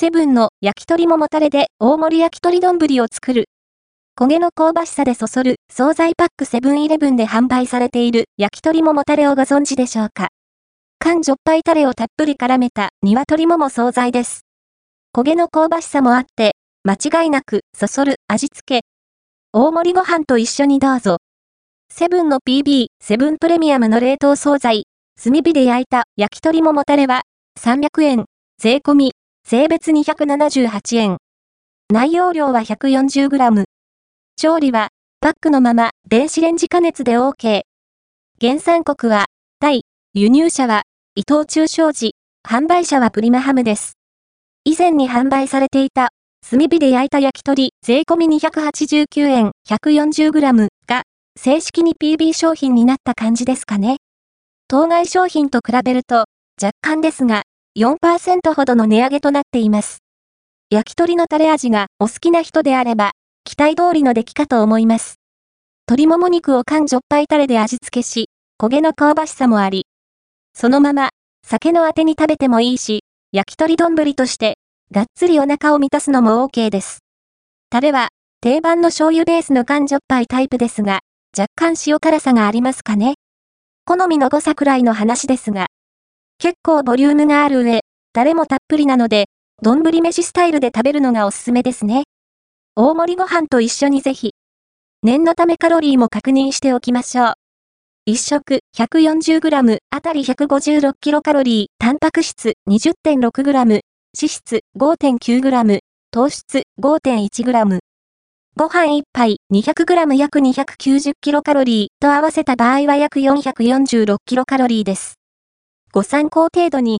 セブンの焼き鳥ももたれで大盛り焼き鳥丼を作る。焦げの香ばしさでそそる惣菜パックセブンイレブンで販売されている焼き鳥ももたれをご存知でしょうか。缶じょっぱいタレをたっぷり絡めた鶏もも惣菜です。焦げの香ばしさもあって、間違いなくそそる味付け。大盛りご飯と一緒にどうぞ。セブンの PB、セブンプレミアムの冷凍惣菜、炭火で焼いた焼き鳥ももたれは、300円、税込み、税別278円。内容量は 140g。調理は、パックのまま電子レンジ加熱で OK。原産国は、タイ、輸入者は、伊藤忠商事、販売者はプリマハムです。以前に販売されていた、炭火で焼いた焼き鳥、税込み289円 140g が、正式に PB 商品になった感じですかね。当該商品と比べると、若干ですが、4%ほどの値上げとなっています。焼き鳥のタレ味がお好きな人であれば、期待通りの出来かと思います。鶏もも肉を缶じょっぱいタレで味付けし、焦げの香ばしさもあり、そのまま、酒のあてに食べてもいいし、焼き鳥丼として、がっつりお腹を満たすのも OK です。タレは、定番の醤油ベースの缶じょっぱいタイプですが、若干塩辛さがありますかね好みの誤差くらいの話ですが、結構ボリュームがある上、タレもたっぷりなので、丼飯スタイルで食べるのがおすすめですね。大盛りご飯と一緒にぜひ。念のためカロリーも確認しておきましょう。1食 140g あたり 156kcal、タンパク質 20.6g、脂質 5.9g、糖質 5.1g。ご飯1杯 200g 約 290kcal と合わせた場合は約 446kcal です。ご参考程度に